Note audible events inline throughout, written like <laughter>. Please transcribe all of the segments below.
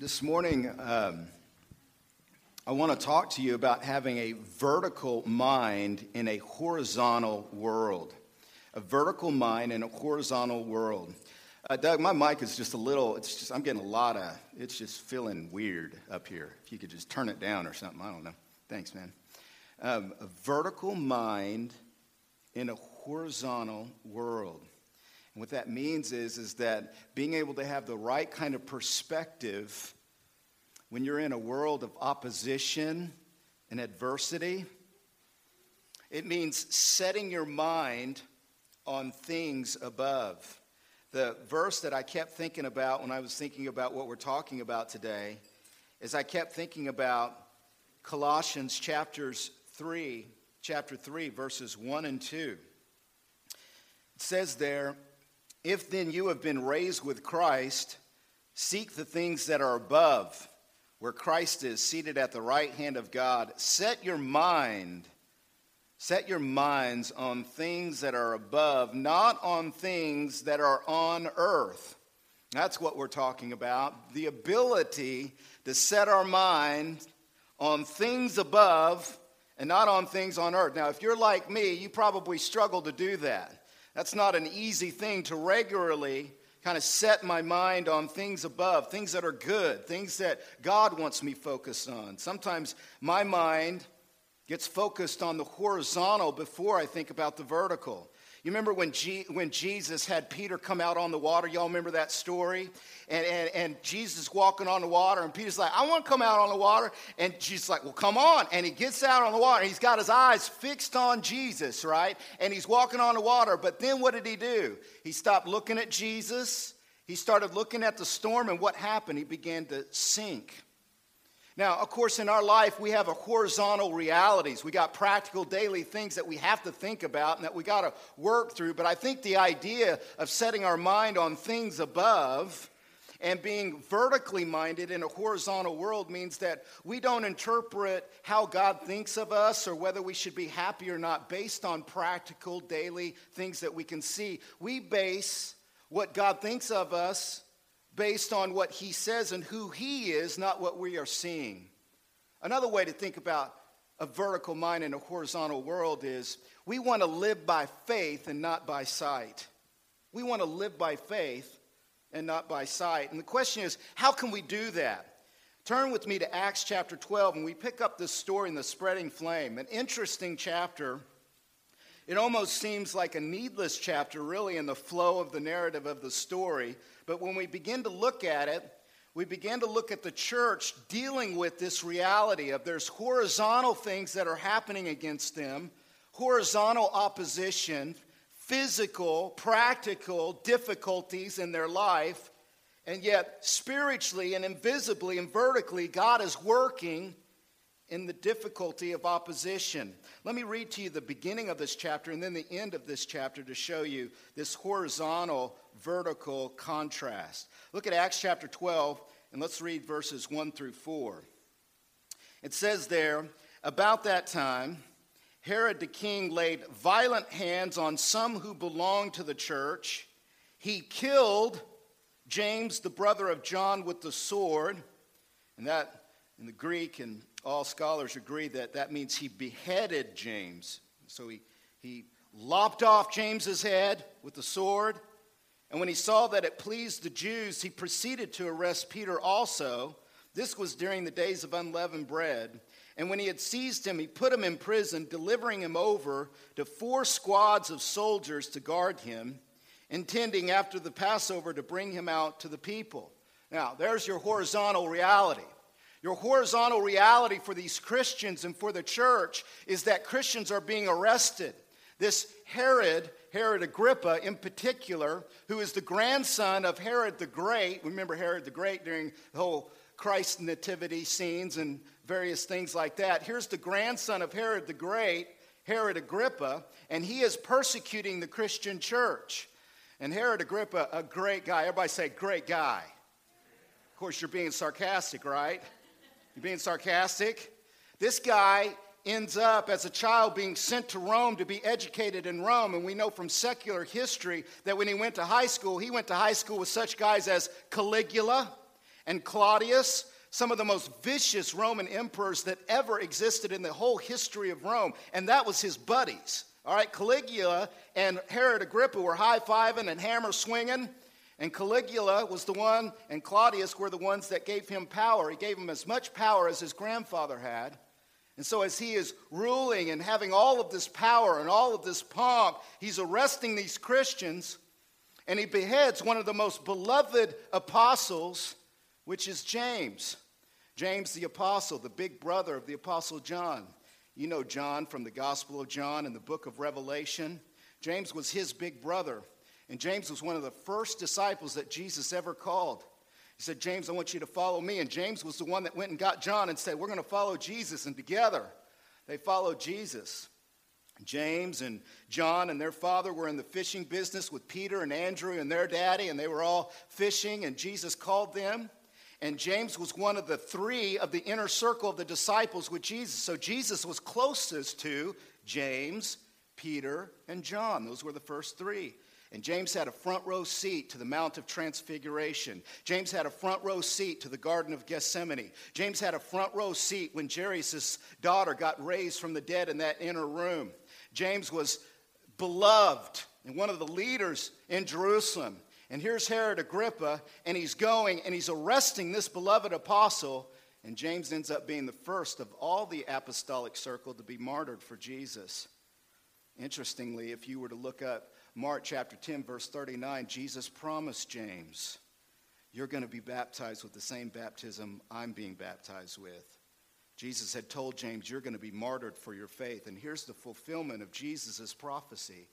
This morning, um, I want to talk to you about having a vertical mind in a horizontal world. A vertical mind in a horizontal world. Uh, Doug, my mic is just a little, it's just, I'm getting a lot of, it's just feeling weird up here. If you could just turn it down or something, I don't know. Thanks, man. Um, a vertical mind in a horizontal world. And what that means is, is that being able to have the right kind of perspective when you're in a world of opposition and adversity, it means setting your mind on things above. The verse that I kept thinking about when I was thinking about what we're talking about today is I kept thinking about Colossians chapters 3, chapter 3, verses 1 and 2. It says there, if then you have been raised with Christ, seek the things that are above, where Christ is seated at the right hand of God. Set your mind, set your minds on things that are above, not on things that are on earth. That's what we're talking about. The ability to set our mind on things above and not on things on earth. Now, if you're like me, you probably struggle to do that. That's not an easy thing to regularly kind of set my mind on things above, things that are good, things that God wants me focused on. Sometimes my mind gets focused on the horizontal before I think about the vertical. You remember when, G- when Jesus had Peter come out on the water? Y'all remember that story? And, and, and Jesus walking on the water, and Peter's like, I want to come out on the water. And Jesus like, Well, come on. And he gets out on the water. He's got his eyes fixed on Jesus, right? And he's walking on the water. But then what did he do? He stopped looking at Jesus. He started looking at the storm, and what happened? He began to sink. Now, of course, in our life, we have a horizontal realities. We got practical daily things that we have to think about and that we got to work through. But I think the idea of setting our mind on things above and being vertically minded in a horizontal world means that we don't interpret how God thinks of us or whether we should be happy or not based on practical daily things that we can see. We base what God thinks of us based on what he says and who he is, not what we are seeing. Another way to think about a vertical mind in a horizontal world is we want to live by faith and not by sight. We want to live by faith and not by sight. And the question is, how can we do that? Turn with me to Acts chapter 12, and we pick up this story in the spreading flame. An interesting chapter. It almost seems like a needless chapter, really, in the flow of the narrative of the story. But when we begin to look at it, we begin to look at the church dealing with this reality of there's horizontal things that are happening against them, horizontal opposition, physical, practical difficulties in their life, and yet spiritually and invisibly and vertically, God is working in the difficulty of opposition. Let me read to you the beginning of this chapter and then the end of this chapter to show you this horizontal vertical contrast. Look at Acts chapter 12 and let's read verses 1 through 4. It says there, about that time, Herod the king laid violent hands on some who belonged to the church. He killed James, the brother of John, with the sword. And that in the Greek and all scholars agree that that means he beheaded James. So he, he lopped off James's head with the sword. And when he saw that it pleased the Jews, he proceeded to arrest Peter also. This was during the days of unleavened bread. And when he had seized him, he put him in prison, delivering him over to four squads of soldiers to guard him, intending after the Passover to bring him out to the people. Now, there's your horizontal reality. Your horizontal reality for these Christians and for the church is that Christians are being arrested. This Herod, Herod Agrippa in particular, who is the grandson of Herod the Great, remember Herod the Great during the whole Christ nativity scenes and various things like that. Here's the grandson of Herod the Great, Herod Agrippa, and he is persecuting the Christian church. And Herod Agrippa, a great guy. Everybody say, great guy. Of course, you're being sarcastic, right? You being sarcastic? This guy ends up as a child being sent to Rome to be educated in Rome. And we know from secular history that when he went to high school, he went to high school with such guys as Caligula and Claudius, some of the most vicious Roman emperors that ever existed in the whole history of Rome, and that was his buddies. All right, Caligula and Herod Agrippa were high fiving and hammer swinging. And Caligula was the one, and Claudius were the ones that gave him power. He gave him as much power as his grandfather had. And so, as he is ruling and having all of this power and all of this pomp, he's arresting these Christians and he beheads one of the most beloved apostles, which is James. James the apostle, the big brother of the apostle John. You know John from the Gospel of John and the book of Revelation. James was his big brother. And James was one of the first disciples that Jesus ever called. He said, James, I want you to follow me. And James was the one that went and got John and said, We're going to follow Jesus. And together they followed Jesus. James and John and their father were in the fishing business with Peter and Andrew and their daddy, and they were all fishing, and Jesus called them. And James was one of the three of the inner circle of the disciples with Jesus. So Jesus was closest to James, Peter, and John. Those were the first three. And James had a front row seat to the Mount of Transfiguration. James had a front row seat to the Garden of Gethsemane. James had a front row seat when Jairus' daughter got raised from the dead in that inner room. James was beloved and one of the leaders in Jerusalem. And here's Herod Agrippa, and he's going and he's arresting this beloved apostle. And James ends up being the first of all the apostolic circle to be martyred for Jesus. Interestingly, if you were to look up Mark chapter 10, verse 39, Jesus promised James, You're going to be baptized with the same baptism I'm being baptized with. Jesus had told James, You're going to be martyred for your faith. And here's the fulfillment of Jesus' prophecy.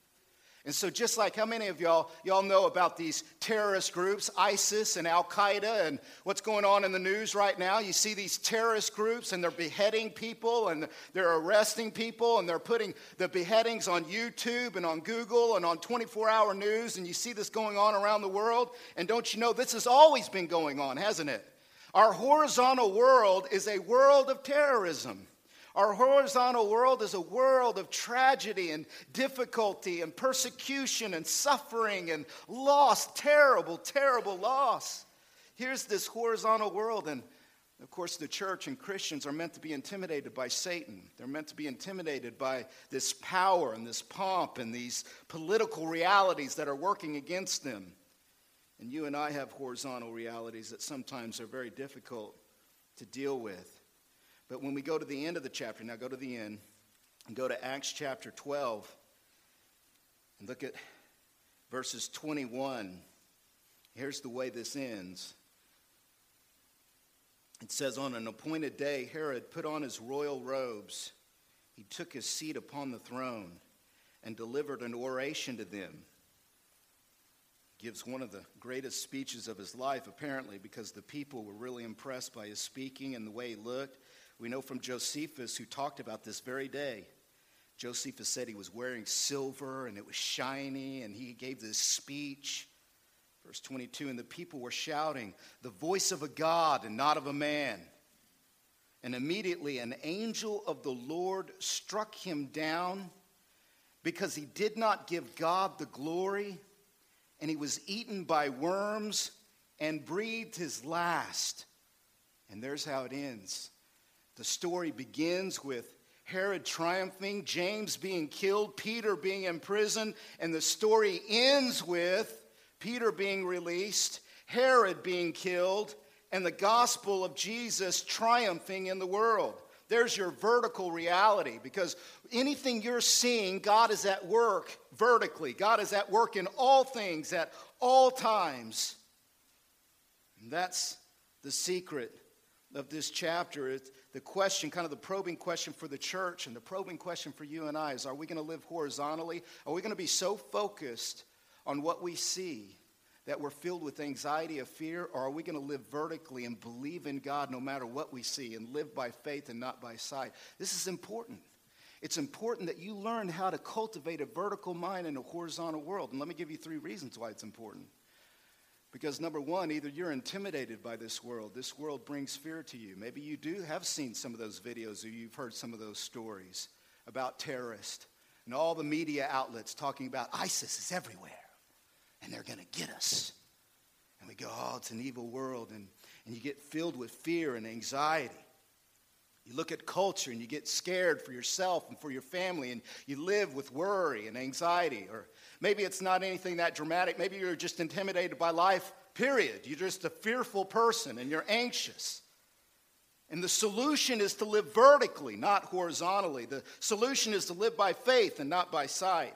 And so, just like how many of y'all y'all know about these terrorist groups, ISIS and Al Qaeda, and what's going on in the news right now? You see these terrorist groups, and they're beheading people, and they're arresting people, and they're putting the beheadings on YouTube and on Google and on 24-hour news, and you see this going on around the world. And don't you know this has always been going on, hasn't it? Our horizontal world is a world of terrorism. Our horizontal world is a world of tragedy and difficulty and persecution and suffering and loss, terrible, terrible loss. Here's this horizontal world, and of course, the church and Christians are meant to be intimidated by Satan. They're meant to be intimidated by this power and this pomp and these political realities that are working against them. And you and I have horizontal realities that sometimes are very difficult to deal with. But when we go to the end of the chapter, now go to the end and go to Acts chapter 12 and look at verses 21. Here's the way this ends. It says, On an appointed day, Herod put on his royal robes. He took his seat upon the throne and delivered an oration to them. Gives one of the greatest speeches of his life, apparently, because the people were really impressed by his speaking and the way he looked. We know from Josephus, who talked about this very day. Josephus said he was wearing silver and it was shiny, and he gave this speech. Verse 22 And the people were shouting, The voice of a God and not of a man. And immediately an angel of the Lord struck him down because he did not give God the glory, and he was eaten by worms and breathed his last. And there's how it ends. The story begins with Herod triumphing, James being killed, Peter being imprisoned, and the story ends with Peter being released, Herod being killed, and the gospel of Jesus triumphing in the world. There's your vertical reality because anything you're seeing, God is at work vertically. God is at work in all things at all times. And that's the secret of this chapter. It's the question, kind of the probing question for the church and the probing question for you and I is are we going to live horizontally? Are we going to be so focused on what we see that we're filled with anxiety of fear? Or are we going to live vertically and believe in God no matter what we see and live by faith and not by sight? This is important. It's important that you learn how to cultivate a vertical mind in a horizontal world. And let me give you three reasons why it's important. Because number one, either you're intimidated by this world, this world brings fear to you. Maybe you do have seen some of those videos or you've heard some of those stories about terrorists and all the media outlets talking about ISIS is everywhere and they're going to get us. And we go, oh, it's an evil world. And, and you get filled with fear and anxiety. You look at culture and you get scared for yourself and for your family, and you live with worry and anxiety. Or maybe it's not anything that dramatic. Maybe you're just intimidated by life, period. You're just a fearful person and you're anxious. And the solution is to live vertically, not horizontally. The solution is to live by faith and not by sight.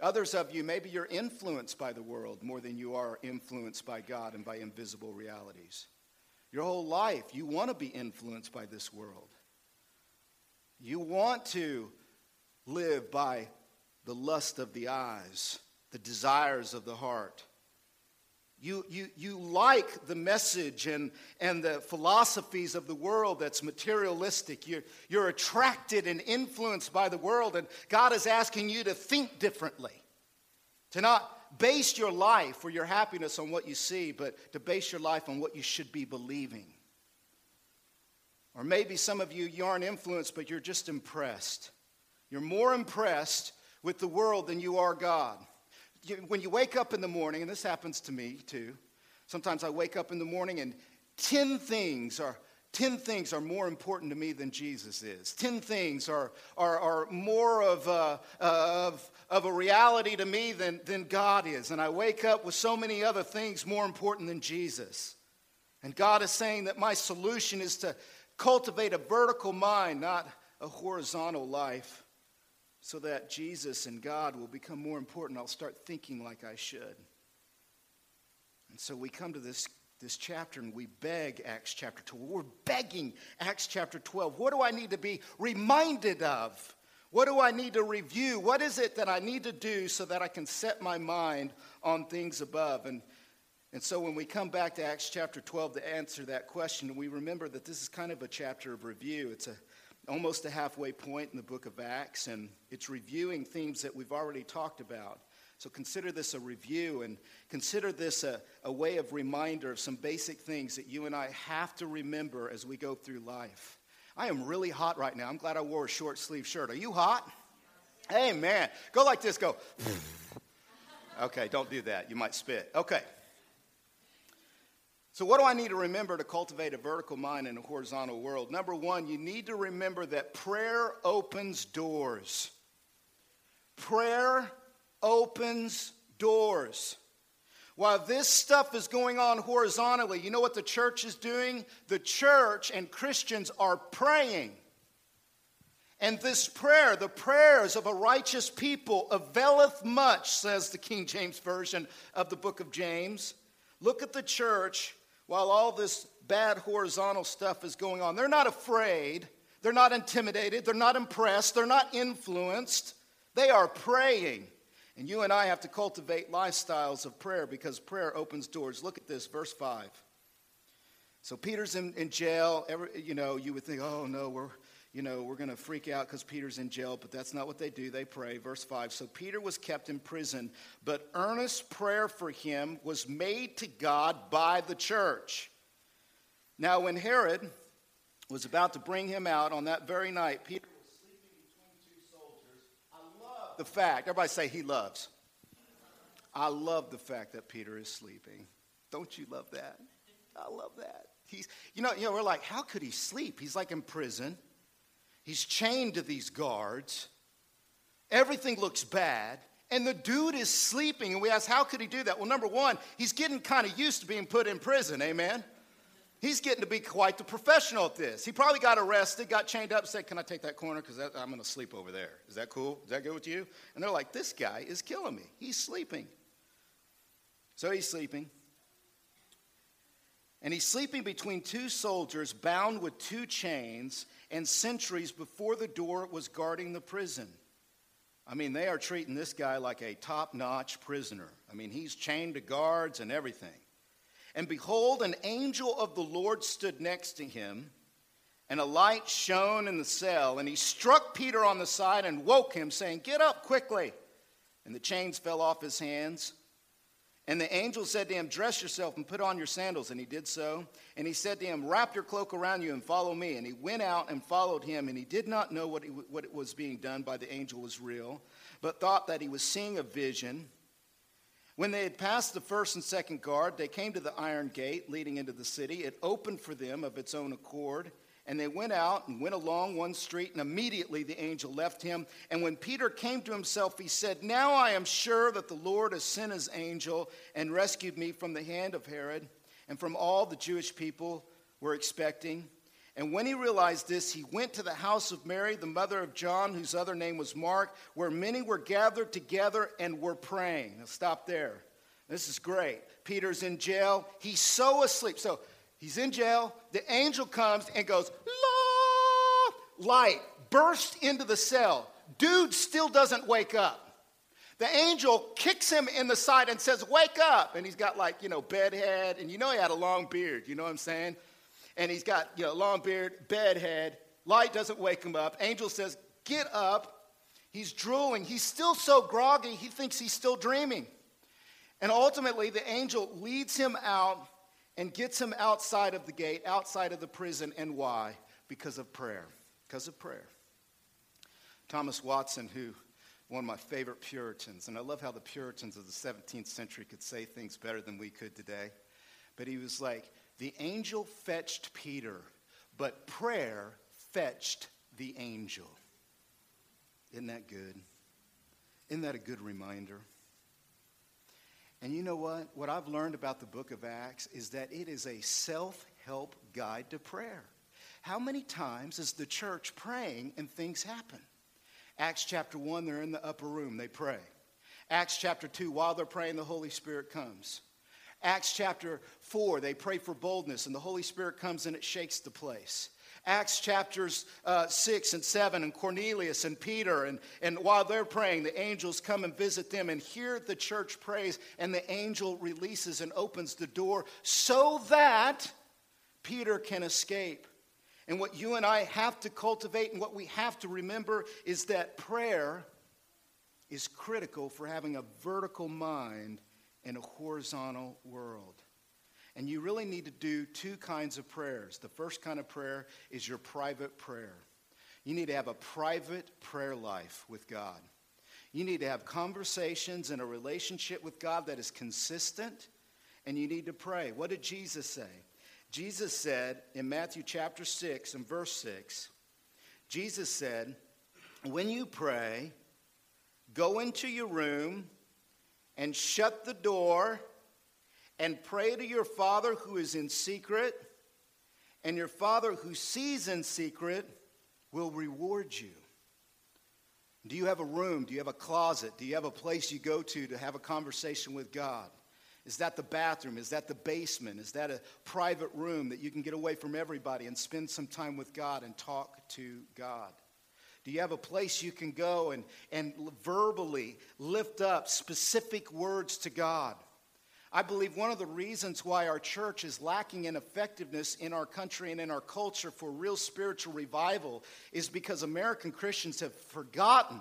Others of you, maybe you're influenced by the world more than you are influenced by God and by invisible realities. Your whole life, you want to be influenced by this world. You want to live by the lust of the eyes, the desires of the heart. You, you, you like the message and, and the philosophies of the world that's materialistic. You're, you're attracted and influenced by the world, and God is asking you to think differently. To not base your life or your happiness on what you see, but to base your life on what you should be believing. Or maybe some of you, you aren't influenced, but you're just impressed. You're more impressed with the world than you are God you, when you wake up in the morning, and this happens to me too, sometimes I wake up in the morning and 10 things are 10 things are more important to me than Jesus is. 10 things are, are, are more of a, of, of a reality to me than, than God is. And I wake up with so many other things more important than Jesus. And God is saying that my solution is to cultivate a vertical mind, not a horizontal life so that Jesus and God will become more important. I'll start thinking like I should. And so we come to this, this chapter and we beg Acts chapter 12. We're begging Acts chapter 12. What do I need to be reminded of? What do I need to review? What is it that I need to do so that I can set my mind on things above? And, and so when we come back to Acts chapter 12 to answer that question, we remember that this is kind of a chapter of review. It's a almost a halfway point in the book of Acts, and it's reviewing themes that we've already talked about. So consider this a review and consider this a, a way of reminder of some basic things that you and I have to remember as we go through life. I am really hot right now. I'm glad I wore a short sleeve shirt. Are you hot? Hey, man. Go like this. Go. <laughs> okay, don't do that. You might spit. Okay. So, what do I need to remember to cultivate a vertical mind in a horizontal world? Number one, you need to remember that prayer opens doors. Prayer opens doors. While this stuff is going on horizontally, you know what the church is doing? The church and Christians are praying. And this prayer, the prayers of a righteous people, availeth much, says the King James Version of the book of James. Look at the church while all this bad horizontal stuff is going on. They're not afraid, they're not intimidated, they're not impressed, they're not influenced. They are praying. And you and I have to cultivate lifestyles of prayer because prayer opens doors. Look at this, verse 5. So Peter's in, in jail. Every, you know, you would think, oh no, we're, you know, we're going to freak out because Peter's in jail, but that's not what they do. They pray. Verse 5 So Peter was kept in prison, but earnest prayer for him was made to God by the church. Now, when Herod was about to bring him out on that very night, Peter was sleeping between two soldiers. I love the fact, everybody say he loves. I love the fact that Peter is sleeping. Don't you love that? I love that. He's, you know, you know, we're like, how could he sleep? He's like in prison. He's chained to these guards. Everything looks bad. And the dude is sleeping. And we ask, how could he do that? Well, number one, he's getting kind of used to being put in prison. Amen. He's getting to be quite the professional at this. He probably got arrested, got chained up, said, Can I take that corner? Because I'm going to sleep over there. Is that cool? Is that good with you? And they're like, This guy is killing me. He's sleeping. So he's sleeping. And he's sleeping between two soldiers bound with two chains and sentries before the door was guarding the prison. I mean, they are treating this guy like a top notch prisoner. I mean, he's chained to guards and everything. And behold, an angel of the Lord stood next to him, and a light shone in the cell. And he struck Peter on the side and woke him, saying, Get up quickly. And the chains fell off his hands. And the angel said to him, Dress yourself and put on your sandals. And he did so. And he said to him, Wrap your cloak around you and follow me. And he went out and followed him. And he did not know what, he, what was being done by the angel was real, but thought that he was seeing a vision. When they had passed the first and second guard, they came to the iron gate leading into the city. It opened for them of its own accord. And they went out and went along one street, and immediately the angel left him. And when Peter came to himself, he said, Now I am sure that the Lord has sent his angel and rescued me from the hand of Herod and from all the Jewish people were expecting. And when he realized this, he went to the house of Mary, the mother of John, whose other name was Mark, where many were gathered together and were praying. Now, stop there. This is great. Peter's in jail. He's so asleep. So he's in jail. The angel comes and goes, La! Light burst into the cell. Dude still doesn't wake up. The angel kicks him in the side and says, Wake up. And he's got like, you know, bedhead. And you know he had a long beard. You know what I'm saying? And he's got you know long beard, bedhead. Light doesn't wake him up. Angel says, "Get up." He's drooling. He's still so groggy. He thinks he's still dreaming. And ultimately, the angel leads him out and gets him outside of the gate, outside of the prison. And why? Because of prayer. Because of prayer. Thomas Watson, who one of my favorite Puritans, and I love how the Puritans of the 17th century could say things better than we could today. But he was like, the angel fetched Peter, but prayer fetched the angel. Isn't that good? Isn't that a good reminder? And you know what? What I've learned about the book of Acts is that it is a self help guide to prayer. How many times is the church praying and things happen? Acts chapter 1, they're in the upper room, they pray. Acts chapter 2, while they're praying, the Holy Spirit comes. Acts chapter 4, they pray for boldness, and the Holy Spirit comes and it shakes the place. Acts chapters uh, 6 and 7, and Cornelius and Peter, and, and while they're praying, the angels come and visit them, and here the church prays, and the angel releases and opens the door so that Peter can escape. And what you and I have to cultivate and what we have to remember is that prayer is critical for having a vertical mind in a horizontal world. And you really need to do two kinds of prayers. The first kind of prayer is your private prayer. You need to have a private prayer life with God. You need to have conversations and a relationship with God that is consistent, and you need to pray. What did Jesus say? Jesus said in Matthew chapter 6 and verse 6, Jesus said, When you pray, go into your room and shut the door and pray to your Father who is in secret, and your Father who sees in secret will reward you. Do you have a room? Do you have a closet? Do you have a place you go to to have a conversation with God? Is that the bathroom? Is that the basement? Is that a private room that you can get away from everybody and spend some time with God and talk to God? Do you have a place you can go and, and verbally lift up specific words to God? I believe one of the reasons why our church is lacking in effectiveness in our country and in our culture for real spiritual revival is because American Christians have forgotten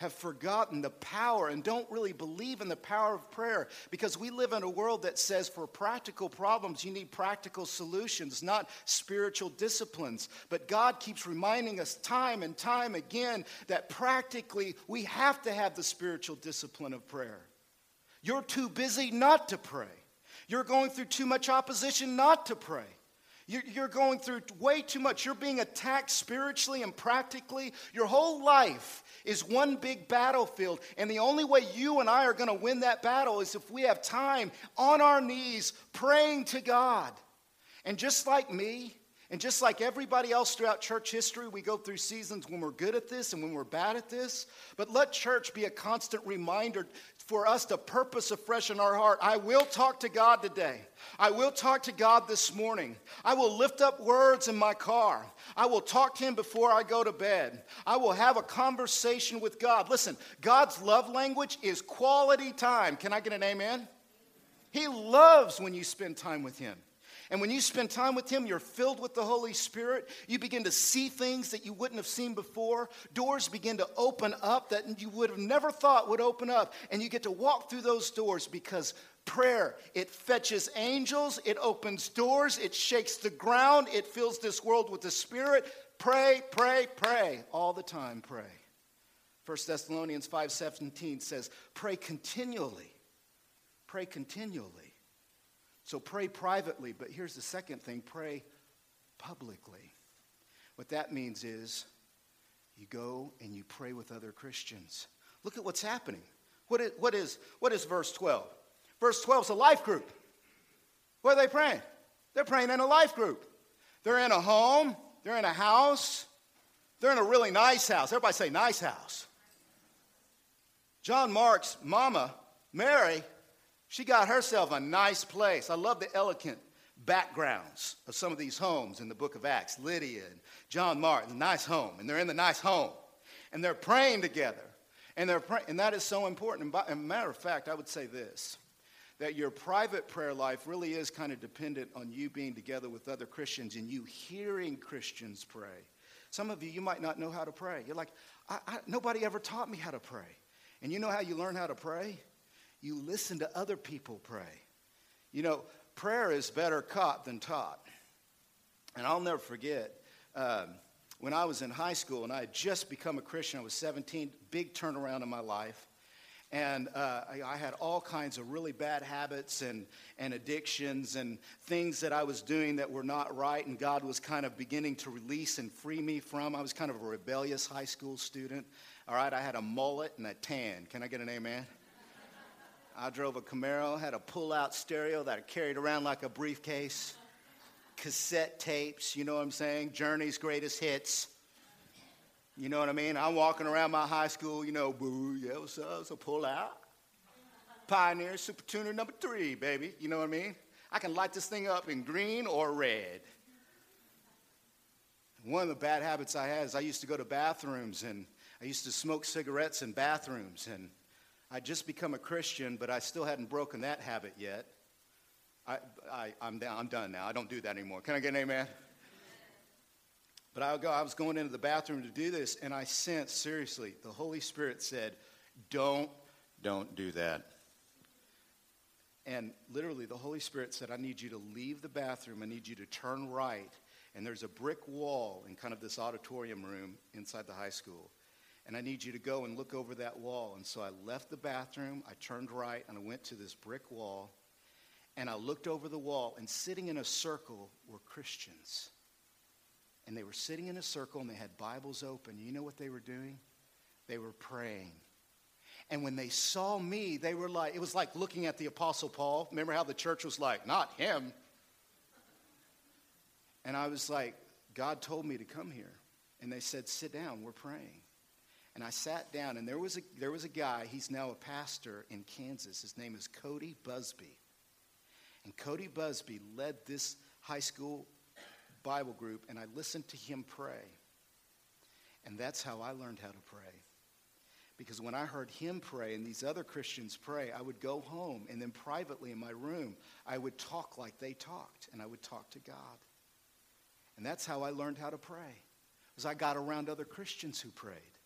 have forgotten the power and don't really believe in the power of prayer because we live in a world that says for practical problems you need practical solutions, not spiritual disciplines. But God keeps reminding us time and time again that practically we have to have the spiritual discipline of prayer. You're too busy not to pray. You're going through too much opposition not to pray. You're going through way too much. You're being attacked spiritually and practically. Your whole life is one big battlefield. And the only way you and I are going to win that battle is if we have time on our knees praying to God. And just like me, and just like everybody else throughout church history, we go through seasons when we're good at this and when we're bad at this. But let church be a constant reminder for us to purpose afresh in our heart. I will talk to God today. I will talk to God this morning. I will lift up words in my car. I will talk to Him before I go to bed. I will have a conversation with God. Listen, God's love language is quality time. Can I get an amen? He loves when you spend time with Him. And when you spend time with Him, you're filled with the Holy Spirit. You begin to see things that you wouldn't have seen before. Doors begin to open up that you would have never thought would open up. And you get to walk through those doors because prayer, it fetches angels, it opens doors, it shakes the ground, it fills this world with the Spirit. Pray, pray, pray. All the time, pray. 1 Thessalonians 5:17 says, "Pray continually Pray continually. So pray privately, but here's the second thing pray publicly. What that means is you go and you pray with other Christians. Look at what's happening. What is, what is, what is verse 12? Verse 12 is a life group. What are they praying? They're praying in a life group. They're in a home, they're in a house, they're in a really nice house. Everybody say, nice house. John Mark's mama, Mary, she got herself a nice place. I love the elegant backgrounds of some of these homes in the book of Acts. Lydia and John Martin, nice home, and they're in the nice home. And they're praying together. And, they're pray- and that is so important. And by, a matter of fact, I would say this that your private prayer life really is kind of dependent on you being together with other Christians and you hearing Christians pray. Some of you, you might not know how to pray. You're like, I, I, nobody ever taught me how to pray. And you know how you learn how to pray? You listen to other people pray. You know, prayer is better caught than taught. And I'll never forget um, when I was in high school and I had just become a Christian, I was 17, big turnaround in my life. And uh, I, I, had all kinds of really bad habits and, and addictions and things that I was doing that were not right, and God was kind of beginning to release and free me from. I was kind of a rebellious high school student. All right, I had a mullet and a tan. Can I get an amen? I drove a Camaro, had a pull out stereo that I carried around like a briefcase, cassette tapes, you know what I'm saying? Journey's greatest hits. You know what I mean? I'm walking around my high school, you know, boo, yeah, what's up? So pull out. Pioneer Super Tuner number three, baby. You know what I mean? I can light this thing up in green or red. One of the bad habits I had is I used to go to bathrooms and I used to smoke cigarettes in bathrooms. And I'd just become a Christian, but I still hadn't broken that habit yet. I, I, I'm, I'm done now. I don't do that anymore. Can I get an amen? But I, go, I was going into the bathroom to do this, and I sensed, seriously, the Holy Spirit said, Don't, don't do that. And literally, the Holy Spirit said, I need you to leave the bathroom. I need you to turn right. And there's a brick wall in kind of this auditorium room inside the high school. And I need you to go and look over that wall. And so I left the bathroom, I turned right, and I went to this brick wall. And I looked over the wall, and sitting in a circle were Christians and they were sitting in a circle and they had Bibles open. You know what they were doing? They were praying. And when they saw me, they were like, it was like looking at the Apostle Paul. Remember how the church was like, not him. And I was like, God told me to come here. And they said, sit down, we're praying. And I sat down, and there was a, there was a guy, he's now a pastor in Kansas. His name is Cody Busby. And Cody Busby led this high school Bible group and I listened to him pray. And that's how I learned how to pray. Because when I heard him pray and these other Christians pray, I would go home and then privately in my room, I would talk like they talked and I would talk to God. And that's how I learned how to pray. As I got around other Christians who prayed.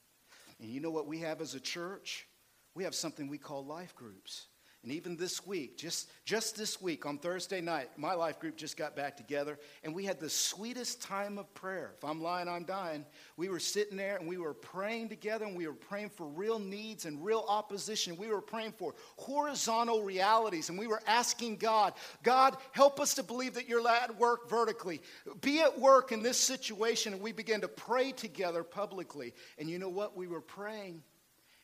And you know what we have as a church? We have something we call life groups. And even this week, just, just this week on Thursday night, my life group just got back together and we had the sweetest time of prayer. If I'm lying, I'm dying. We were sitting there and we were praying together and we were praying for real needs and real opposition. We were praying for horizontal realities and we were asking God, God, help us to believe that you're at work vertically. Be at work in this situation. And we began to pray together publicly. And you know what? We were praying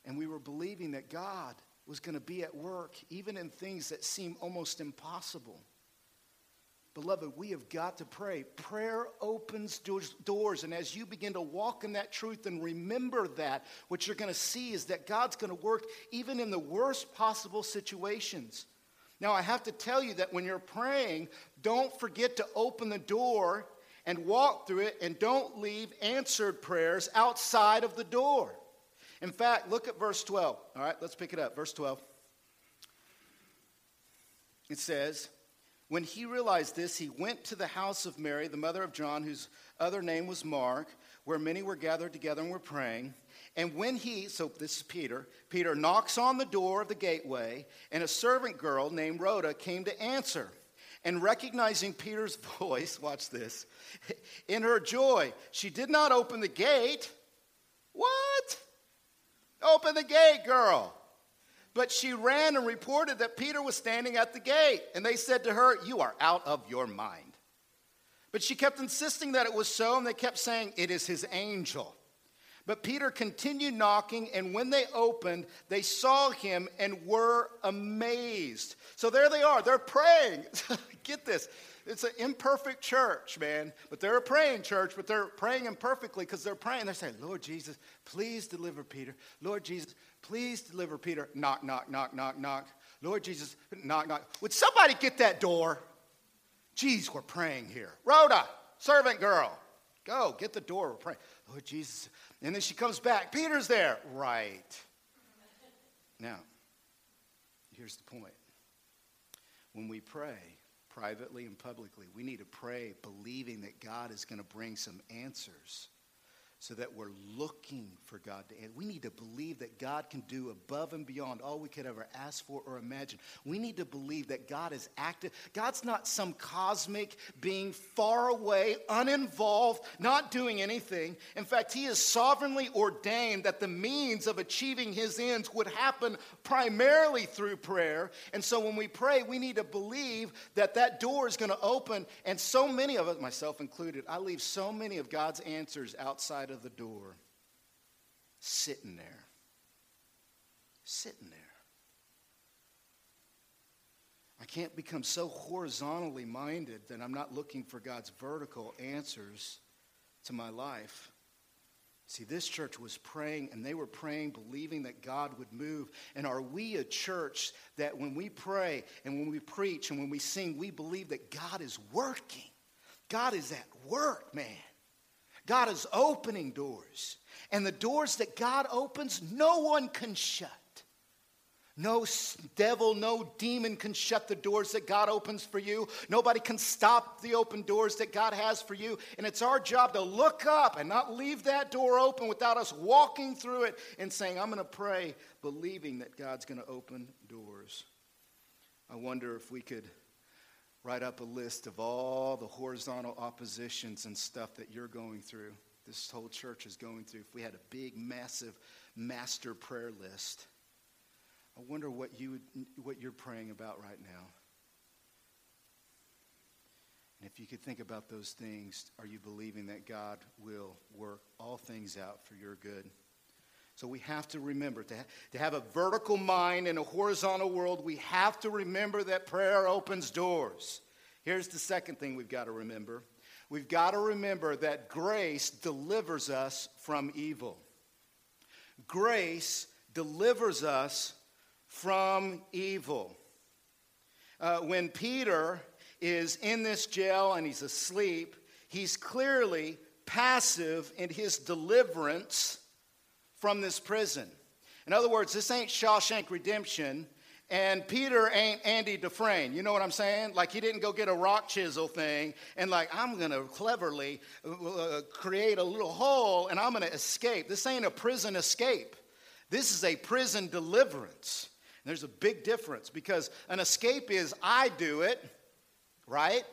and we were believing that God was going to be at work, even in things that seem almost impossible. Beloved, we have got to pray. Prayer opens doors. And as you begin to walk in that truth and remember that, what you're going to see is that God's going to work even in the worst possible situations. Now, I have to tell you that when you're praying, don't forget to open the door and walk through it, and don't leave answered prayers outside of the door. In fact, look at verse 12. All right, let's pick it up. Verse 12. It says, When he realized this, he went to the house of Mary, the mother of John, whose other name was Mark, where many were gathered together and were praying. And when he, so this is Peter, Peter knocks on the door of the gateway, and a servant girl named Rhoda came to answer. And recognizing Peter's <laughs> voice, watch this, in her joy, she did not open the gate. What? Open the gate, girl. But she ran and reported that Peter was standing at the gate. And they said to her, You are out of your mind. But she kept insisting that it was so, and they kept saying, It is his angel. But Peter continued knocking, and when they opened, they saw him and were amazed. So there they are, they're praying. <laughs> Get this. It's an imperfect church, man. But they're a praying church, but they're praying imperfectly because they're praying. They're saying, Lord Jesus, please deliver Peter. Lord Jesus, please deliver Peter. Knock, knock, knock, knock, knock. Lord Jesus, knock, knock. Would somebody get that door? Geez, we're praying here. Rhoda, servant girl, go get the door. We're praying. Lord Jesus, and then she comes back. Peter's there. Right. Now, here's the point. When we pray, privately and publicly, we need to pray believing that God is going to bring some answers so that we're looking for God to answer. We need to believe that God can do above and beyond all we could ever ask for or imagine. We need to believe that God is active. God's not some cosmic being far away, uninvolved, not doing anything. In fact, He is sovereignly ordained that the means of achieving His ends would happen primarily through prayer. And so when we pray, we need to believe that that door is going to open. And so many of us, myself included, I leave so many of God's answers outside of the door, sitting there. Sitting there. I can't become so horizontally minded that I'm not looking for God's vertical answers to my life. See, this church was praying, and they were praying, believing that God would move. And are we a church that when we pray and when we preach and when we sing, we believe that God is working? God is at work, man. God is opening doors. And the doors that God opens, no one can shut. No devil, no demon can shut the doors that God opens for you. Nobody can stop the open doors that God has for you. And it's our job to look up and not leave that door open without us walking through it and saying, I'm going to pray, believing that God's going to open doors. I wonder if we could write up a list of all the horizontal oppositions and stuff that you're going through, this whole church is going through. If we had a big, massive master prayer list, I wonder what, you would, what you're praying about right now. And if you could think about those things, are you believing that God will work all things out for your good? So we have to remember to, ha- to have a vertical mind in a horizontal world, we have to remember that prayer opens doors. Here's the second thing we've got to remember we've got to remember that grace delivers us from evil. Grace delivers us from evil. Uh, when Peter is in this jail and he's asleep, he's clearly passive in his deliverance from this prison. In other words, this ain't Shawshank Redemption, and Peter ain't Andy Dufresne. You know what I'm saying? Like he didn't go get a rock chisel thing and like I'm gonna cleverly uh, uh create a little hole and I'm gonna escape. This ain't a prison escape. This is a prison deliverance. And there's a big difference because an escape is I do it, right?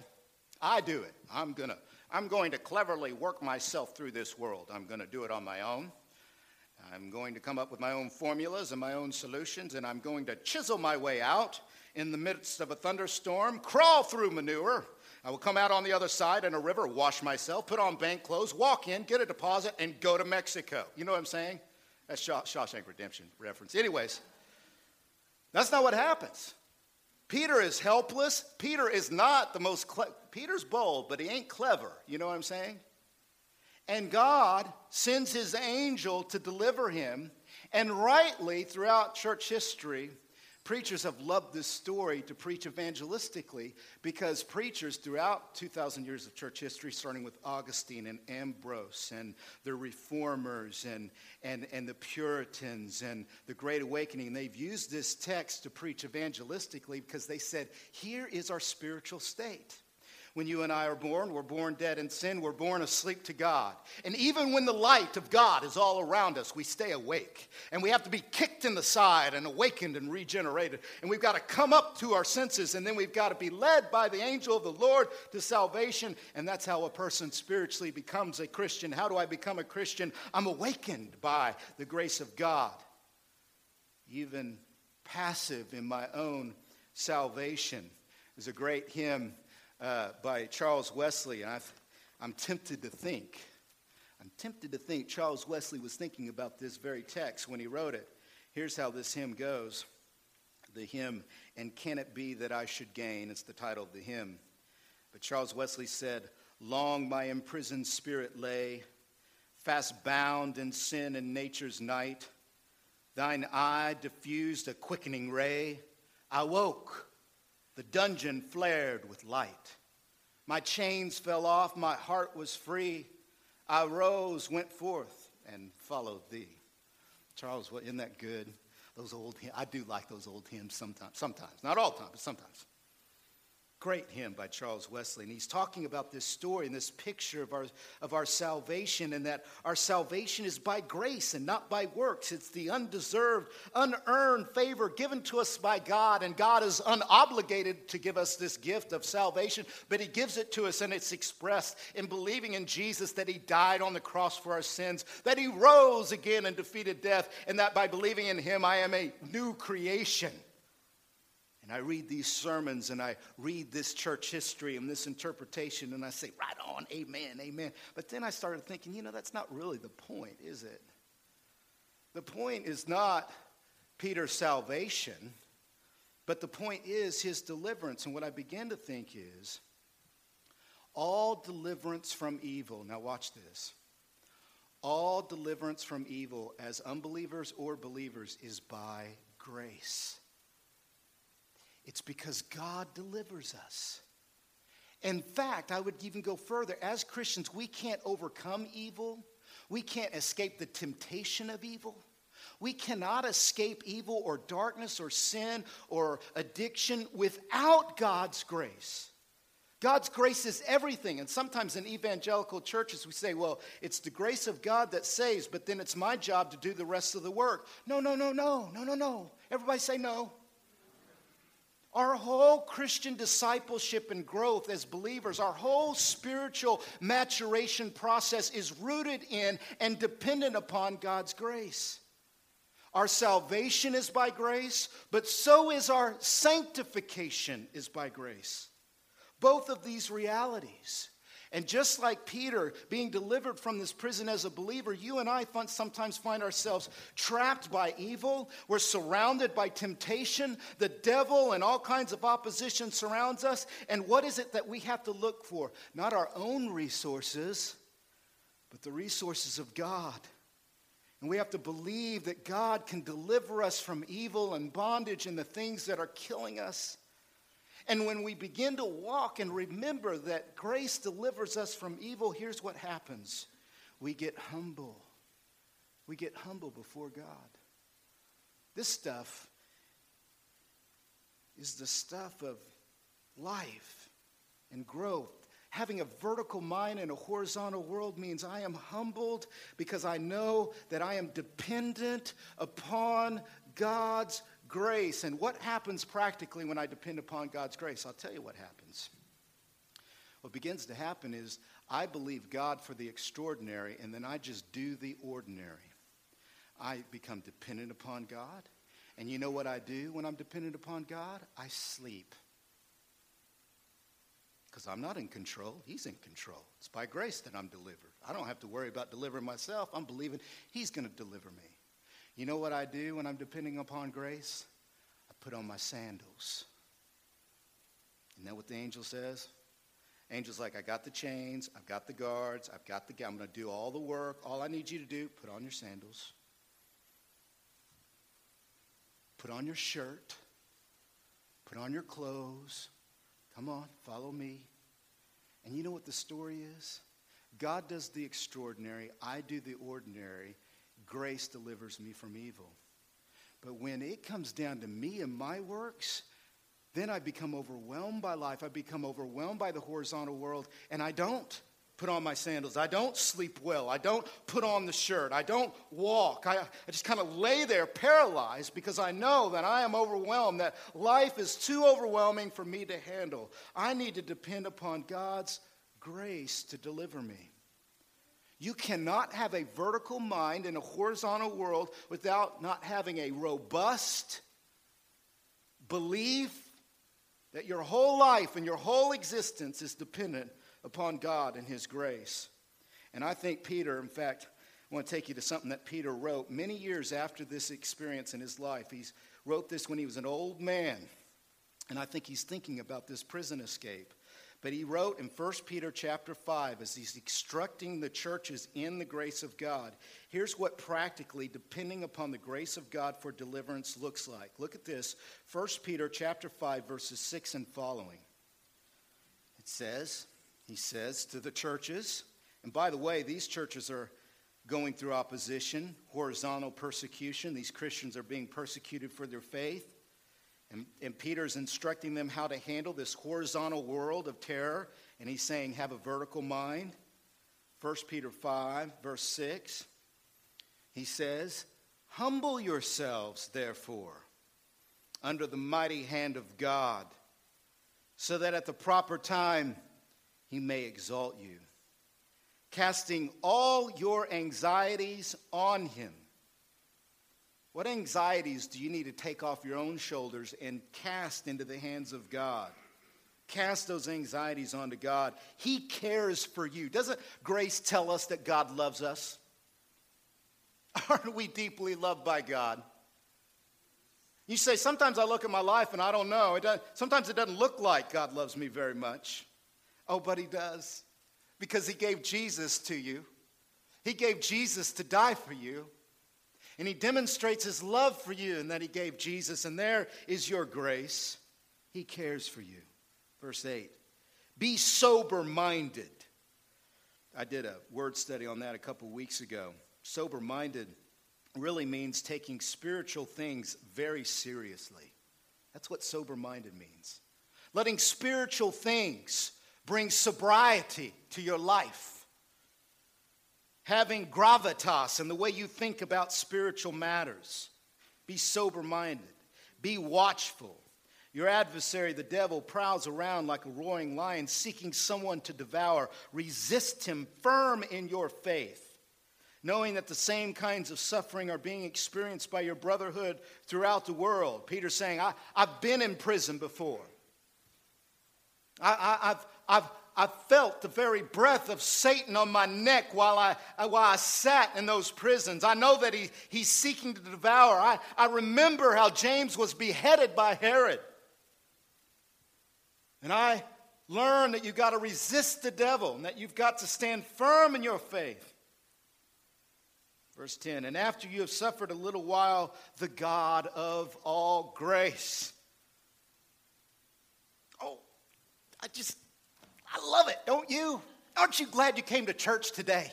I do it. I'm gonna I'm going to cleverly work myself through this world. I'm gonna do it on my own. I'm going to come up with my own formulas and my own solutions, and I'm going to chisel my way out in the midst of a thunderstorm, crawl through manure. I will come out on the other side in a river, wash myself, put on bank clothes, walk in, get a deposit, and go to Mexico. You know what I'm saying? That's Shaw- Shawshank Redemption reference. Anyways, that's not what happens. Peter is helpless. Peter is not the most, cle- Peter's bold, but he ain't clever. You know what I'm saying? And God sends his angel to deliver him. And rightly, throughout church history, preachers have loved this story to preach evangelistically because preachers throughout 2,000 years of church history, starting with Augustine and Ambrose and the reformers and, and, and the Puritans and the Great Awakening, they've used this text to preach evangelistically because they said, here is our spiritual state when you and I are born. We're born dead in sin. We're born asleep to God. And even when the light of God is all around us, we stay awake. And we have to be kicked in the side and awakened and regenerated. And we've got to come up to our senses. And then we've got to be led by the angel of the Lord to salvation. And that's how a person spiritually becomes a Christian. How do I become a Christian? I'm awakened by the grace of God. Even passive in my own salvation. There's a great hymn uh, by Charles Wesley, and I've, I'm tempted to think, I'm tempted to think Charles Wesley was thinking about this very text when he wrote it. Here's how this hymn goes the hymn, And Can It Be That I Should Gain? It's the title of the hymn. But Charles Wesley said, Long my imprisoned spirit lay, fast bound in sin and nature's night. Thine eye diffused a quickening ray. I woke, the dungeon flared with light. My chains fell off, my heart was free. I rose, went forth, and followed thee. Charles, what, isn't that good? Those old hymns. I do like those old hymns sometimes. Sometimes. Not all the time, but sometimes. Great hymn by Charles Wesley. And he's talking about this story and this picture of our, of our salvation, and that our salvation is by grace and not by works. It's the undeserved, unearned favor given to us by God, and God is unobligated to give us this gift of salvation, but He gives it to us, and it's expressed in believing in Jesus that He died on the cross for our sins, that He rose again and defeated death, and that by believing in Him, I am a new creation. And I read these sermons and I read this church history and this interpretation and I say, right on, amen, amen. But then I started thinking, you know, that's not really the point, is it? The point is not Peter's salvation, but the point is his deliverance. And what I began to think is all deliverance from evil, now watch this. All deliverance from evil as unbelievers or believers is by grace. It's because God delivers us. In fact, I would even go further. As Christians, we can't overcome evil, we can't escape the temptation of evil. We cannot escape evil or darkness or sin or addiction without God's grace. God's grace is everything. And sometimes in evangelical churches, we say, well, it's the grace of God that saves, but then it's my job to do the rest of the work. No, no, no, no, no, no, no. Everybody say no. Our whole Christian discipleship and growth as believers, our whole spiritual maturation process is rooted in and dependent upon God's grace. Our salvation is by grace, but so is our sanctification is by grace. Both of these realities and just like Peter being delivered from this prison as a believer, you and I sometimes find ourselves trapped by evil. We're surrounded by temptation. The devil and all kinds of opposition surrounds us. And what is it that we have to look for? Not our own resources, but the resources of God. And we have to believe that God can deliver us from evil and bondage and the things that are killing us. And when we begin to walk and remember that grace delivers us from evil, here's what happens we get humble. We get humble before God. This stuff is the stuff of life and growth. Having a vertical mind in a horizontal world means I am humbled because I know that I am dependent upon God's grace. And what happens practically when I depend upon God's grace? I'll tell you what happens. What begins to happen is I believe God for the extraordinary, and then I just do the ordinary. I become dependent upon God. And you know what I do when I'm dependent upon God? I sleep. Because I'm not in control, He's in control. It's by grace that I'm delivered. I don't have to worry about delivering myself. I'm believing He's going to deliver me. You know what I do when I'm depending upon grace? I put on my sandals. Isn't that what the angel says? Angel's like, I got the chains, I've got the guards, I've got the. I'm going to do all the work. All I need you to do, put on your sandals, put on your shirt, put on your clothes. Come on, follow me. And you know what the story is? God does the extraordinary, I do the ordinary, grace delivers me from evil. But when it comes down to me and my works, then I become overwhelmed by life. I become overwhelmed by the horizontal world, and I don't put on my sandals. I don't sleep well. I don't put on the shirt. I don't walk. I, I just kind of lay there paralyzed because I know that I am overwhelmed, that life is too overwhelming for me to handle. I need to depend upon God's grace to deliver me. You cannot have a vertical mind in a horizontal world without not having a robust belief that your whole life and your whole existence is dependent upon God and His grace. And I think Peter, in fact, I want to take you to something that Peter wrote many years after this experience in his life. He wrote this when he was an old man. And I think he's thinking about this prison escape. But he wrote in 1 Peter chapter 5, as he's instructing the churches in the grace of God, here's what practically depending upon the grace of God for deliverance looks like. Look at this 1 Peter chapter 5, verses 6 and following. It says, he says to the churches, and by the way, these churches are going through opposition, horizontal persecution. These Christians are being persecuted for their faith. And, and Peter's instructing them how to handle this horizontal world of terror. And he's saying, have a vertical mind. 1 Peter 5, verse 6. He says, Humble yourselves, therefore, under the mighty hand of God, so that at the proper time he may exalt you, casting all your anxieties on him what anxieties do you need to take off your own shoulders and cast into the hands of God? Cast those anxieties onto God. He cares for you. Doesn't grace tell us that God loves us? <laughs> Aren't we deeply loved by God? You say, sometimes I look at my life and I don't know. It sometimes it doesn't look like God loves me very much. Oh, but He does. Because He gave Jesus to you, He gave Jesus to die for you. And he demonstrates his love for you and that he gave Jesus, and there is your grace. He cares for you. Verse 8 Be sober minded. I did a word study on that a couple weeks ago. Sober minded really means taking spiritual things very seriously. That's what sober minded means. Letting spiritual things bring sobriety to your life having gravitas in the way you think about spiritual matters. Be sober minded, be watchful. Your adversary, the devil, prowls around like a roaring lion, seeking someone to devour. Resist him firm in your faith, knowing that the same kinds of suffering are being experienced by your brotherhood throughout the world. Peter's saying, I, have been in prison before. I, I've, I've, I felt the very breath of Satan on my neck while I, while I sat in those prisons. I know that he, he's seeking to devour. I, I remember how James was beheaded by Herod. And I learned that you've got to resist the devil and that you've got to stand firm in your faith. Verse 10 And after you have suffered a little while, the God of all grace. Oh, I just I love it, don't you? Aren't you glad you came to church today?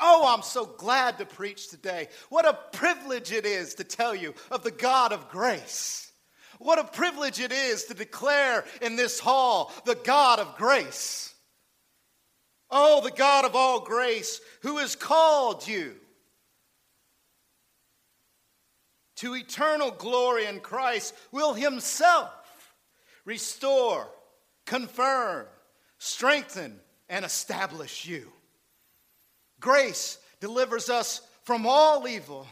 Oh, I'm so glad to preach today. What a privilege it is to tell you of the God of grace. What a privilege it is to declare in this hall the God of grace. Oh, the God of all grace who has called you to eternal glory in Christ will himself restore, confirm, strengthen, and establish you. Grace delivers us from all evil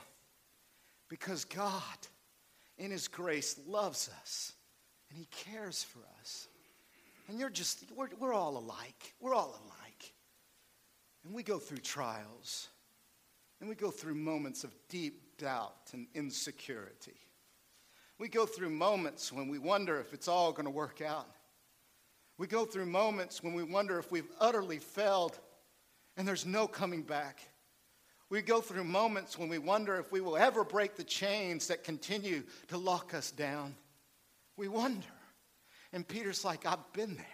because God, in His grace, loves us and He cares for us. And you're just, we're, we're all alike. We're all alike. And we go through trials, and we go through moments of deep doubt and insecurity. We go through moments when we wonder if it's all going to work out. We go through moments when we wonder if we've utterly failed and there's no coming back. We go through moments when we wonder if we will ever break the chains that continue to lock us down. We wonder. And Peter's like, I've been there.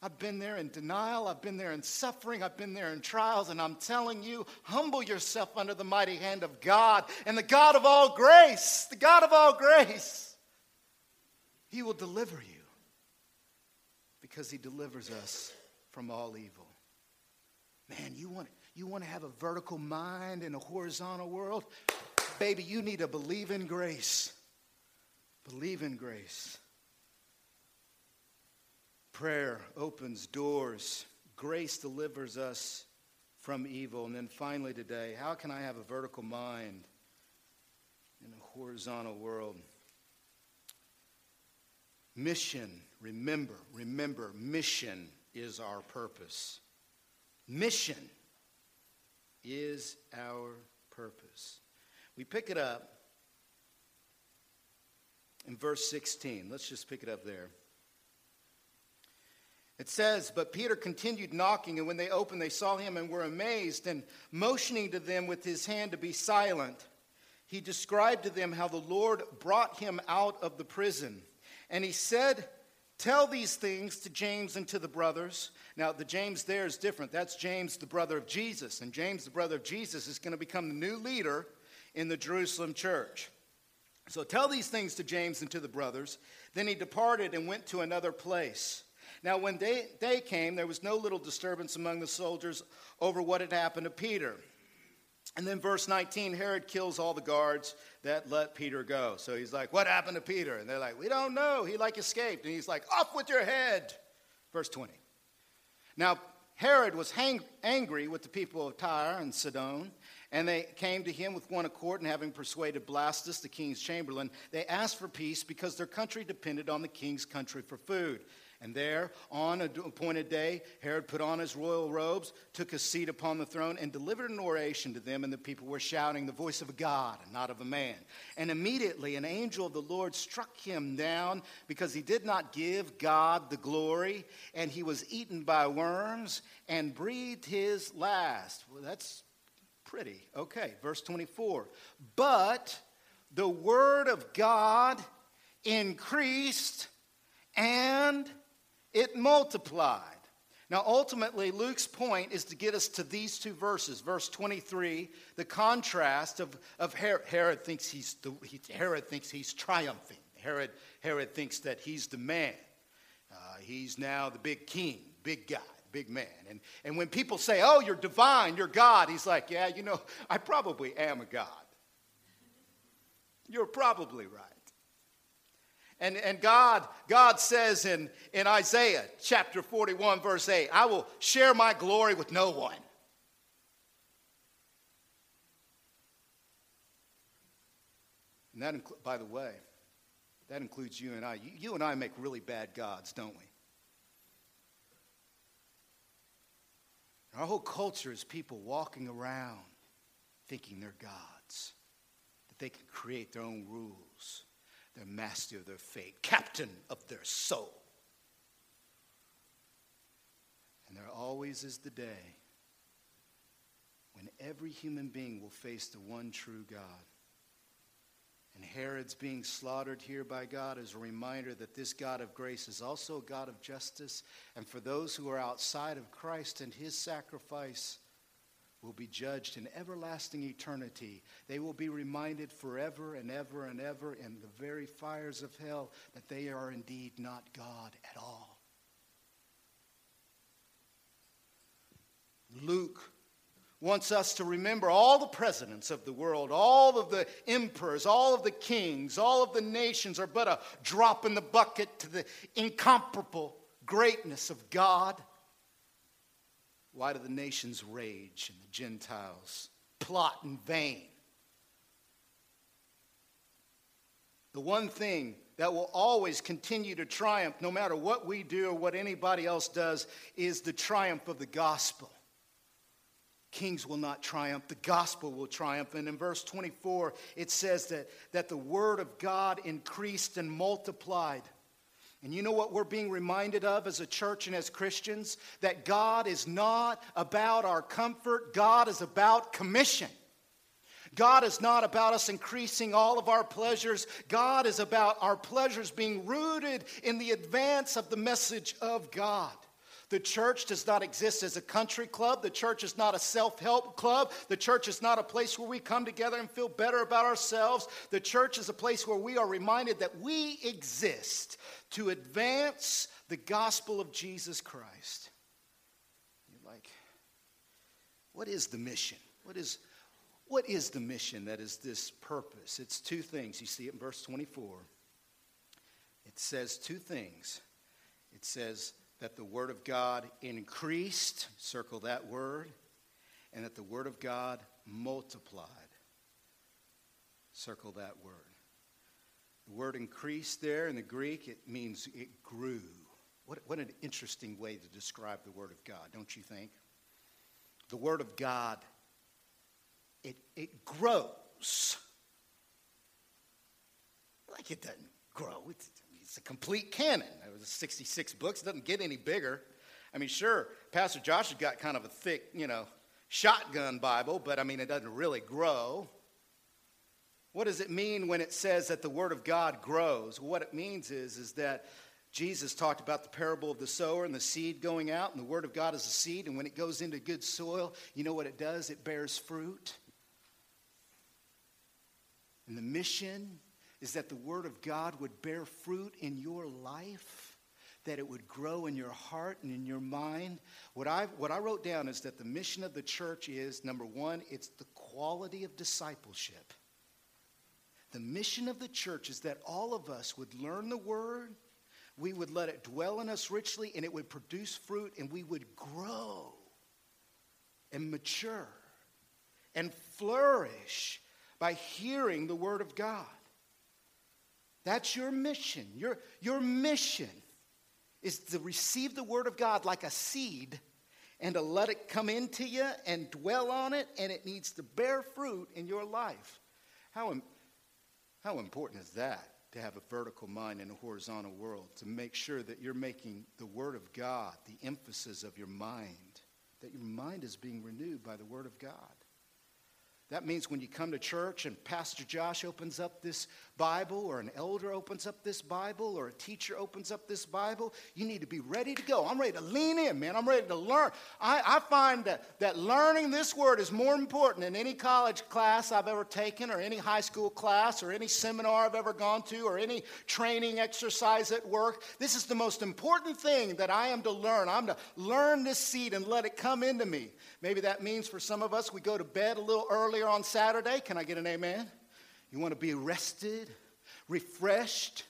I've been there in denial. I've been there in suffering. I've been there in trials. And I'm telling you, humble yourself under the mighty hand of God and the God of all grace, the God of all grace. He will deliver you because he delivers us from all evil. Man, you want, you want to have a vertical mind in a horizontal world? Baby, you need to believe in grace. Believe in grace. Prayer opens doors. Grace delivers us from evil. And then finally, today, how can I have a vertical mind in a horizontal world? Mission, remember, remember, mission is our purpose. Mission is our purpose. We pick it up in verse 16. Let's just pick it up there. It says, But Peter continued knocking, and when they opened, they saw him and were amazed. And motioning to them with his hand to be silent, he described to them how the Lord brought him out of the prison. And he said, Tell these things to James and to the brothers. Now, the James there is different. That's James, the brother of Jesus. And James, the brother of Jesus, is going to become the new leader in the Jerusalem church. So tell these things to James and to the brothers. Then he departed and went to another place. Now, when day, day came, there was no little disturbance among the soldiers over what had happened to Peter. And then, verse 19 Herod kills all the guards that let Peter go. So he's like, What happened to Peter? And they're like, We don't know. He like escaped. And he's like, Off with your head. Verse 20. Now, Herod was hang- angry with the people of Tyre and Sidon, and they came to him with one accord, and having persuaded Blastus, the king's chamberlain, they asked for peace because their country depended on the king's country for food. And there, on an appointed day, Herod put on his royal robes, took his seat upon the throne, and delivered an oration to them. And the people were shouting, The voice of a God, and not of a man. And immediately an angel of the Lord struck him down because he did not give God the glory, and he was eaten by worms and breathed his last. Well, that's pretty. Okay, verse 24. But the word of God increased and it multiplied. Now, ultimately, Luke's point is to get us to these two verses. Verse 23, the contrast of, of Herod. Herod thinks he's, Herod thinks he's triumphing. Herod, Herod thinks that he's the man. Uh, he's now the big king, big guy, big man. And, and when people say, oh, you're divine, you're God, he's like, yeah, you know, I probably am a God. You're probably right. And, and God, God says in, in Isaiah chapter 41, verse 8, I will share my glory with no one. And that, by the way, that includes you and I. You, you and I make really bad gods, don't we? Our whole culture is people walking around thinking they're gods, that they can create their own rules they're master of their fate, captain of their soul. And there always is the day when every human being will face the one true God. And Herod's being slaughtered here by God is a reminder that this God of grace is also a God of justice. And for those who are outside of Christ and his sacrifice, will be judged in everlasting eternity. They will be reminded forever and ever and ever in the very fires of hell that they are indeed not God at all. Luke wants us to remember all the presidents of the world, all of the emperors, all of the kings, all of the nations are but a drop in the bucket to the incomparable greatness of God. Why do the nations rage and the Gentiles plot in vain? The one thing that will always continue to triumph, no matter what we do or what anybody else does, is the triumph of the gospel. Kings will not triumph, the gospel will triumph. And in verse 24, it says that, that the word of God increased and multiplied. And you know what we're being reminded of as a church and as Christians? That God is not about our comfort, God is about commission. God is not about us increasing all of our pleasures. God is about our pleasures being rooted in the advance of the message of God. The church does not exist as a country club. The church is not a self help club. The church is not a place where we come together and feel better about ourselves. The church is a place where we are reminded that we exist to advance the gospel of Jesus Christ. You're like, what is the mission? What is, what is the mission that is this purpose? It's two things. You see it in verse 24. It says two things. It says, that the Word of God increased, circle that word, and that the Word of God multiplied, circle that word. The word increased there in the Greek, it means it grew. What, what an interesting way to describe the Word of God, don't you think? The Word of God, it, it grows. Like it doesn't grow. It's, it's a complete canon. It was 66 books. It doesn't get any bigger. I mean, sure, Pastor Josh has got kind of a thick, you know, shotgun Bible, but I mean, it doesn't really grow. What does it mean when it says that the Word of God grows? What it means is, is that Jesus talked about the parable of the sower and the seed going out, and the Word of God is a seed, and when it goes into good soil, you know what it does? It bears fruit. And the mission is that the Word of God would bear fruit in your life, that it would grow in your heart and in your mind. What I, what I wrote down is that the mission of the church is number one, it's the quality of discipleship. The mission of the church is that all of us would learn the Word we would let it dwell in us richly and it would produce fruit and we would grow and mature and flourish by hearing the Word of God. That's your mission. Your, your mission is to receive the Word of God like a seed and to let it come into you and dwell on it, and it needs to bear fruit in your life. How, how important is that? to have a vertical mind in a horizontal world, to make sure that you're making the Word of God the emphasis of your mind, that your mind is being renewed by the Word of God. That means when you come to church and Pastor Josh opens up this Bible, or an elder opens up this Bible, or a teacher opens up this Bible, you need to be ready to go. I'm ready to lean in, man. I'm ready to learn. I, I find that, that learning this word is more important than any college class I've ever taken, or any high school class, or any seminar I've ever gone to, or any training exercise at work. This is the most important thing that I am to learn. I'm to learn this seed and let it come into me. Maybe that means for some of us we go to bed a little earlier on Saturday. Can I get an amen? You want to be rested, refreshed,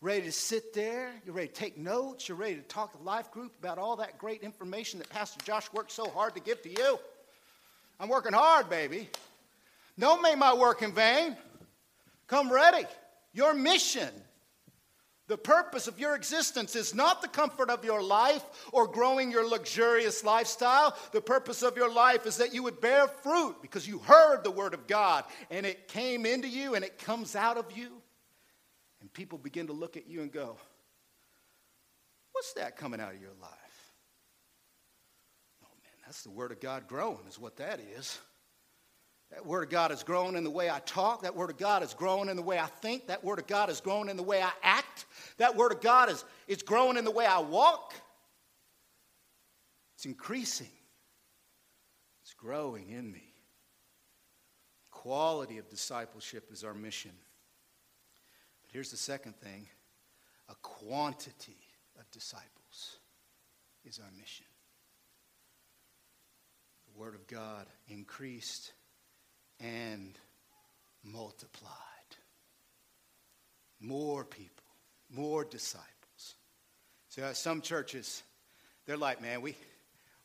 ready to sit there. You're ready to take notes. You're ready to talk to life group about all that great information that Pastor Josh worked so hard to give to you. I'm working hard, baby. Don't make my work in vain. Come ready. Your mission the purpose of your existence is not the comfort of your life or growing your luxurious lifestyle. The purpose of your life is that you would bear fruit because you heard the word of God and it came into you and it comes out of you. And people begin to look at you and go, What's that coming out of your life? Oh man, that's the word of God growing, is what that is. That Word of God is growing in the way I talk. That Word of God is growing in the way I think. That Word of God is growing in the way I act. That Word of God is, is growing in the way I walk. It's increasing, it's growing in me. Quality of discipleship is our mission. But here's the second thing a quantity of disciples is our mission. The Word of God increased and multiplied. More people, more disciples. So uh, some churches, they're like, man, we,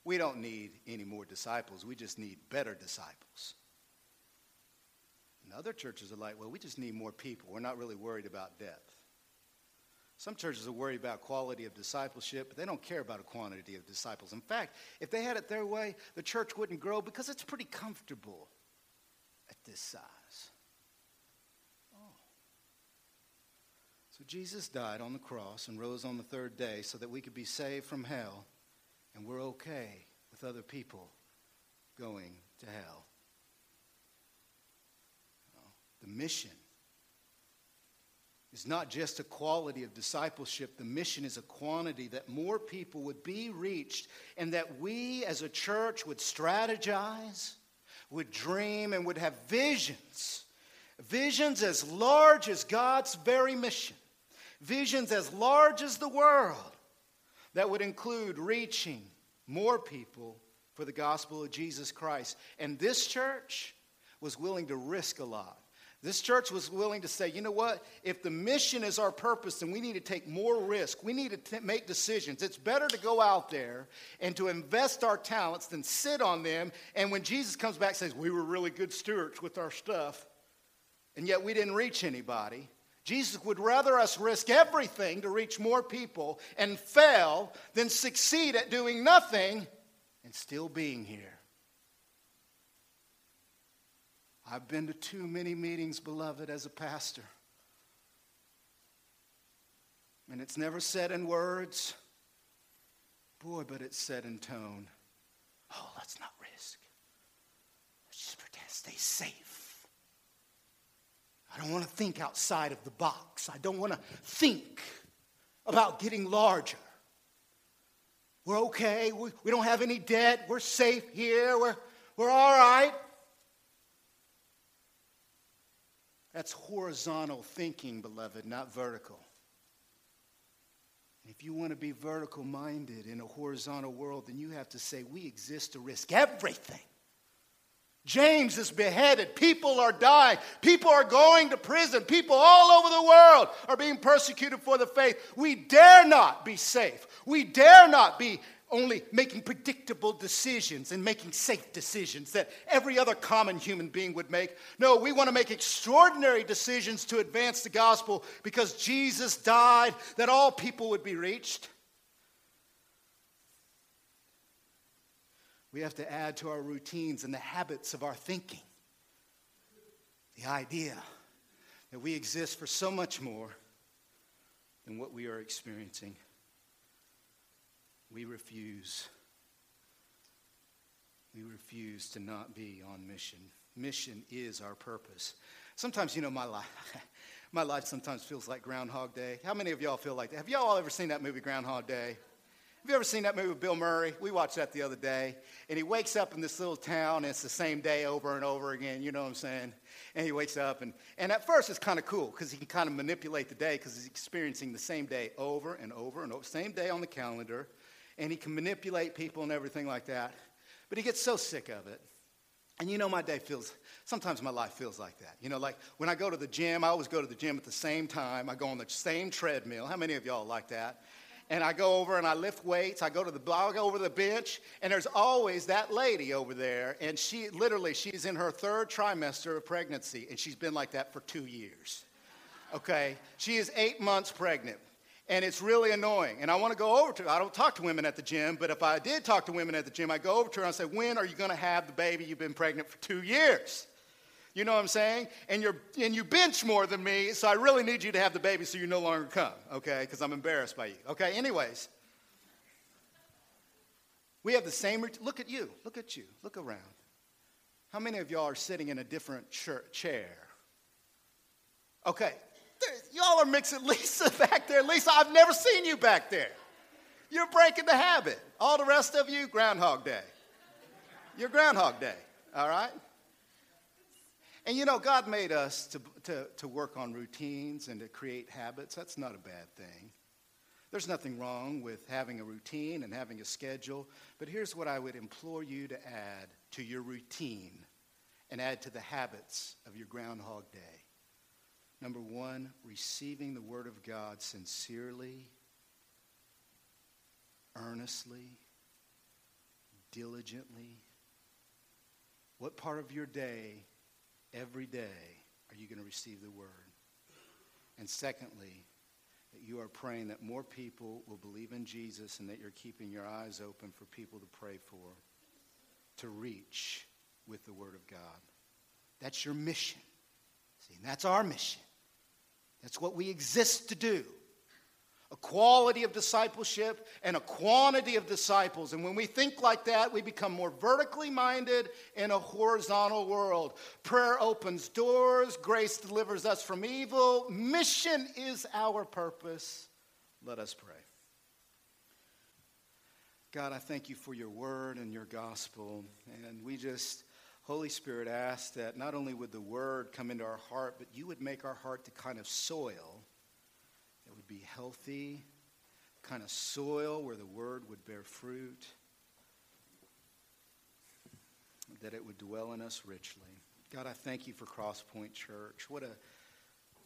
we don't need any more disciples. We just need better disciples. And other churches are like, well, we just need more people. We're not really worried about depth. Some churches are worried about quality of discipleship, but they don't care about a quantity of disciples. In fact, if they had it their way, the church wouldn't grow because it's pretty comfortable this size. Oh. So Jesus died on the cross and rose on the third day so that we could be saved from hell, and we're okay with other people going to hell. The mission is not just a quality of discipleship, the mission is a quantity that more people would be reached and that we as a church would strategize would dream and would have visions. Visions as large as God's very mission. Visions as large as the world that would include reaching more people for the gospel of Jesus Christ. And this church was willing to risk a lot. This church was willing to say, you know what? If the mission is our purpose, then we need to take more risk. We need to t- make decisions. It's better to go out there and to invest our talents than sit on them. And when Jesus comes back says, we were really good stewards with our stuff, and yet we didn't reach anybody, Jesus would rather us risk everything to reach more people and fail than succeed at doing nothing and still being here. I've been to too many meetings, beloved, as a pastor. And it's never said in words, boy, but it's said in tone. Oh, let's not risk. Let's just pretend stay safe. I don't want to think outside of the box. I don't want to think about getting larger. We're okay. We, we don't have any debt. We're safe here. We're, we're all right. That's horizontal thinking, beloved, not vertical. And if you want to be vertical minded in a horizontal world, then you have to say, we exist to risk everything. James is beheaded. People are dying. People are going to prison. People all over the world are being persecuted for the faith. We dare not be safe. We dare not be only making predictable decisions and making safe decisions that every other common human being would make. No, we want to make extraordinary decisions to advance the gospel because Jesus died that all people would be reached. We have to add to our routines and the habits of our thinking the idea that we exist for so much more than what we are experiencing we refuse. We refuse to not be on mission. Mission is our purpose. Sometimes, you know, my life, <laughs> my life sometimes feels like Groundhog Day. How many of y'all feel like that? Have y'all ever seen that movie, Groundhog Day? Have you ever seen that movie with Bill Murray? We watched that the other day. And he wakes up in this little town, and it's the same day over and over again. You know what I'm saying? And he wakes up, and, and at first it's kind of cool because he can kind of manipulate the day because he's experiencing the same day over and over and over, same day on the calendar and he can manipulate people and everything like that. But he gets so sick of it. And you know, my day feels, sometimes my life feels like that. You know, like when I go to the gym, I always go to the gym at the same time. I go on the same treadmill. How many of y'all like that? And I go over and I lift weights. I go to the, I go over the bench, and there's always that lady over there. And she, literally, she's in her third trimester of pregnancy, and she's been like that for two years. Okay? She is eight months pregnant and it's really annoying. And I want to go over to her. I don't talk to women at the gym, but if I did talk to women at the gym, I go over to her and I say, When are you going to have the baby you've been pregnant for two years? You know what I'm saying? And, you're, and you bench more than me, so I really need you to have the baby so you no longer come, okay? Because I'm embarrassed by you. Okay, anyways. We have the same, look at you, look at you, look around. How many of y'all are sitting in a different chair? Okay, y'all are mixing <laughs> Lisa back there. Lisa, I've never seen you back there. You're breaking the habit. All the rest of you, Groundhog Day. You're Groundhog Day, all right? And you know, God made us to, to, to work on routines and to create habits. That's not a bad thing. There's nothing wrong with having a routine and having a schedule. But here's what I would implore you to add to your routine and add to the habits of your Groundhog Day. Number one, receiving the Word of God sincerely, earnestly, diligently. What part of your day, every day, are you going to receive the Word? And secondly, that you are praying that more people will believe in Jesus and that you're keeping your eyes open for people to pray for, to reach with the Word of God. That's your mission. See, and that's our mission. That's what we exist to do. A quality of discipleship and a quantity of disciples. And when we think like that, we become more vertically minded in a horizontal world. Prayer opens doors, grace delivers us from evil. Mission is our purpose. Let us pray. God, I thank you for your word and your gospel. And we just Holy Spirit asked that not only would the word come into our heart, but you would make our heart the kind of soil that would be healthy, kind of soil where the word would bear fruit, that it would dwell in us richly. God, I thank you for Crosspoint Church. What a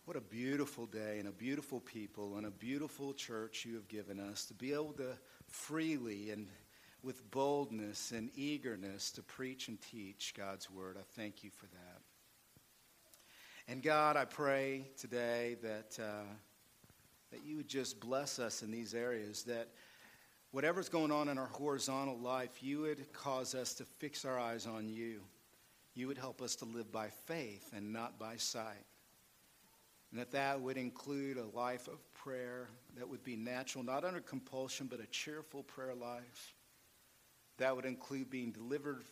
what a beautiful day and a beautiful people and a beautiful church you have given us to be able to freely and with boldness and eagerness to preach and teach God's word. I thank you for that. And God, I pray today that, uh, that you would just bless us in these areas, that whatever's going on in our horizontal life, you would cause us to fix our eyes on you. You would help us to live by faith and not by sight. And that that would include a life of prayer that would be natural, not under compulsion, but a cheerful prayer life. That would include being delivered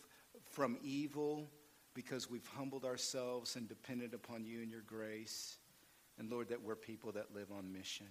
from evil because we've humbled ourselves and depended upon you and your grace. And Lord, that we're people that live on mission.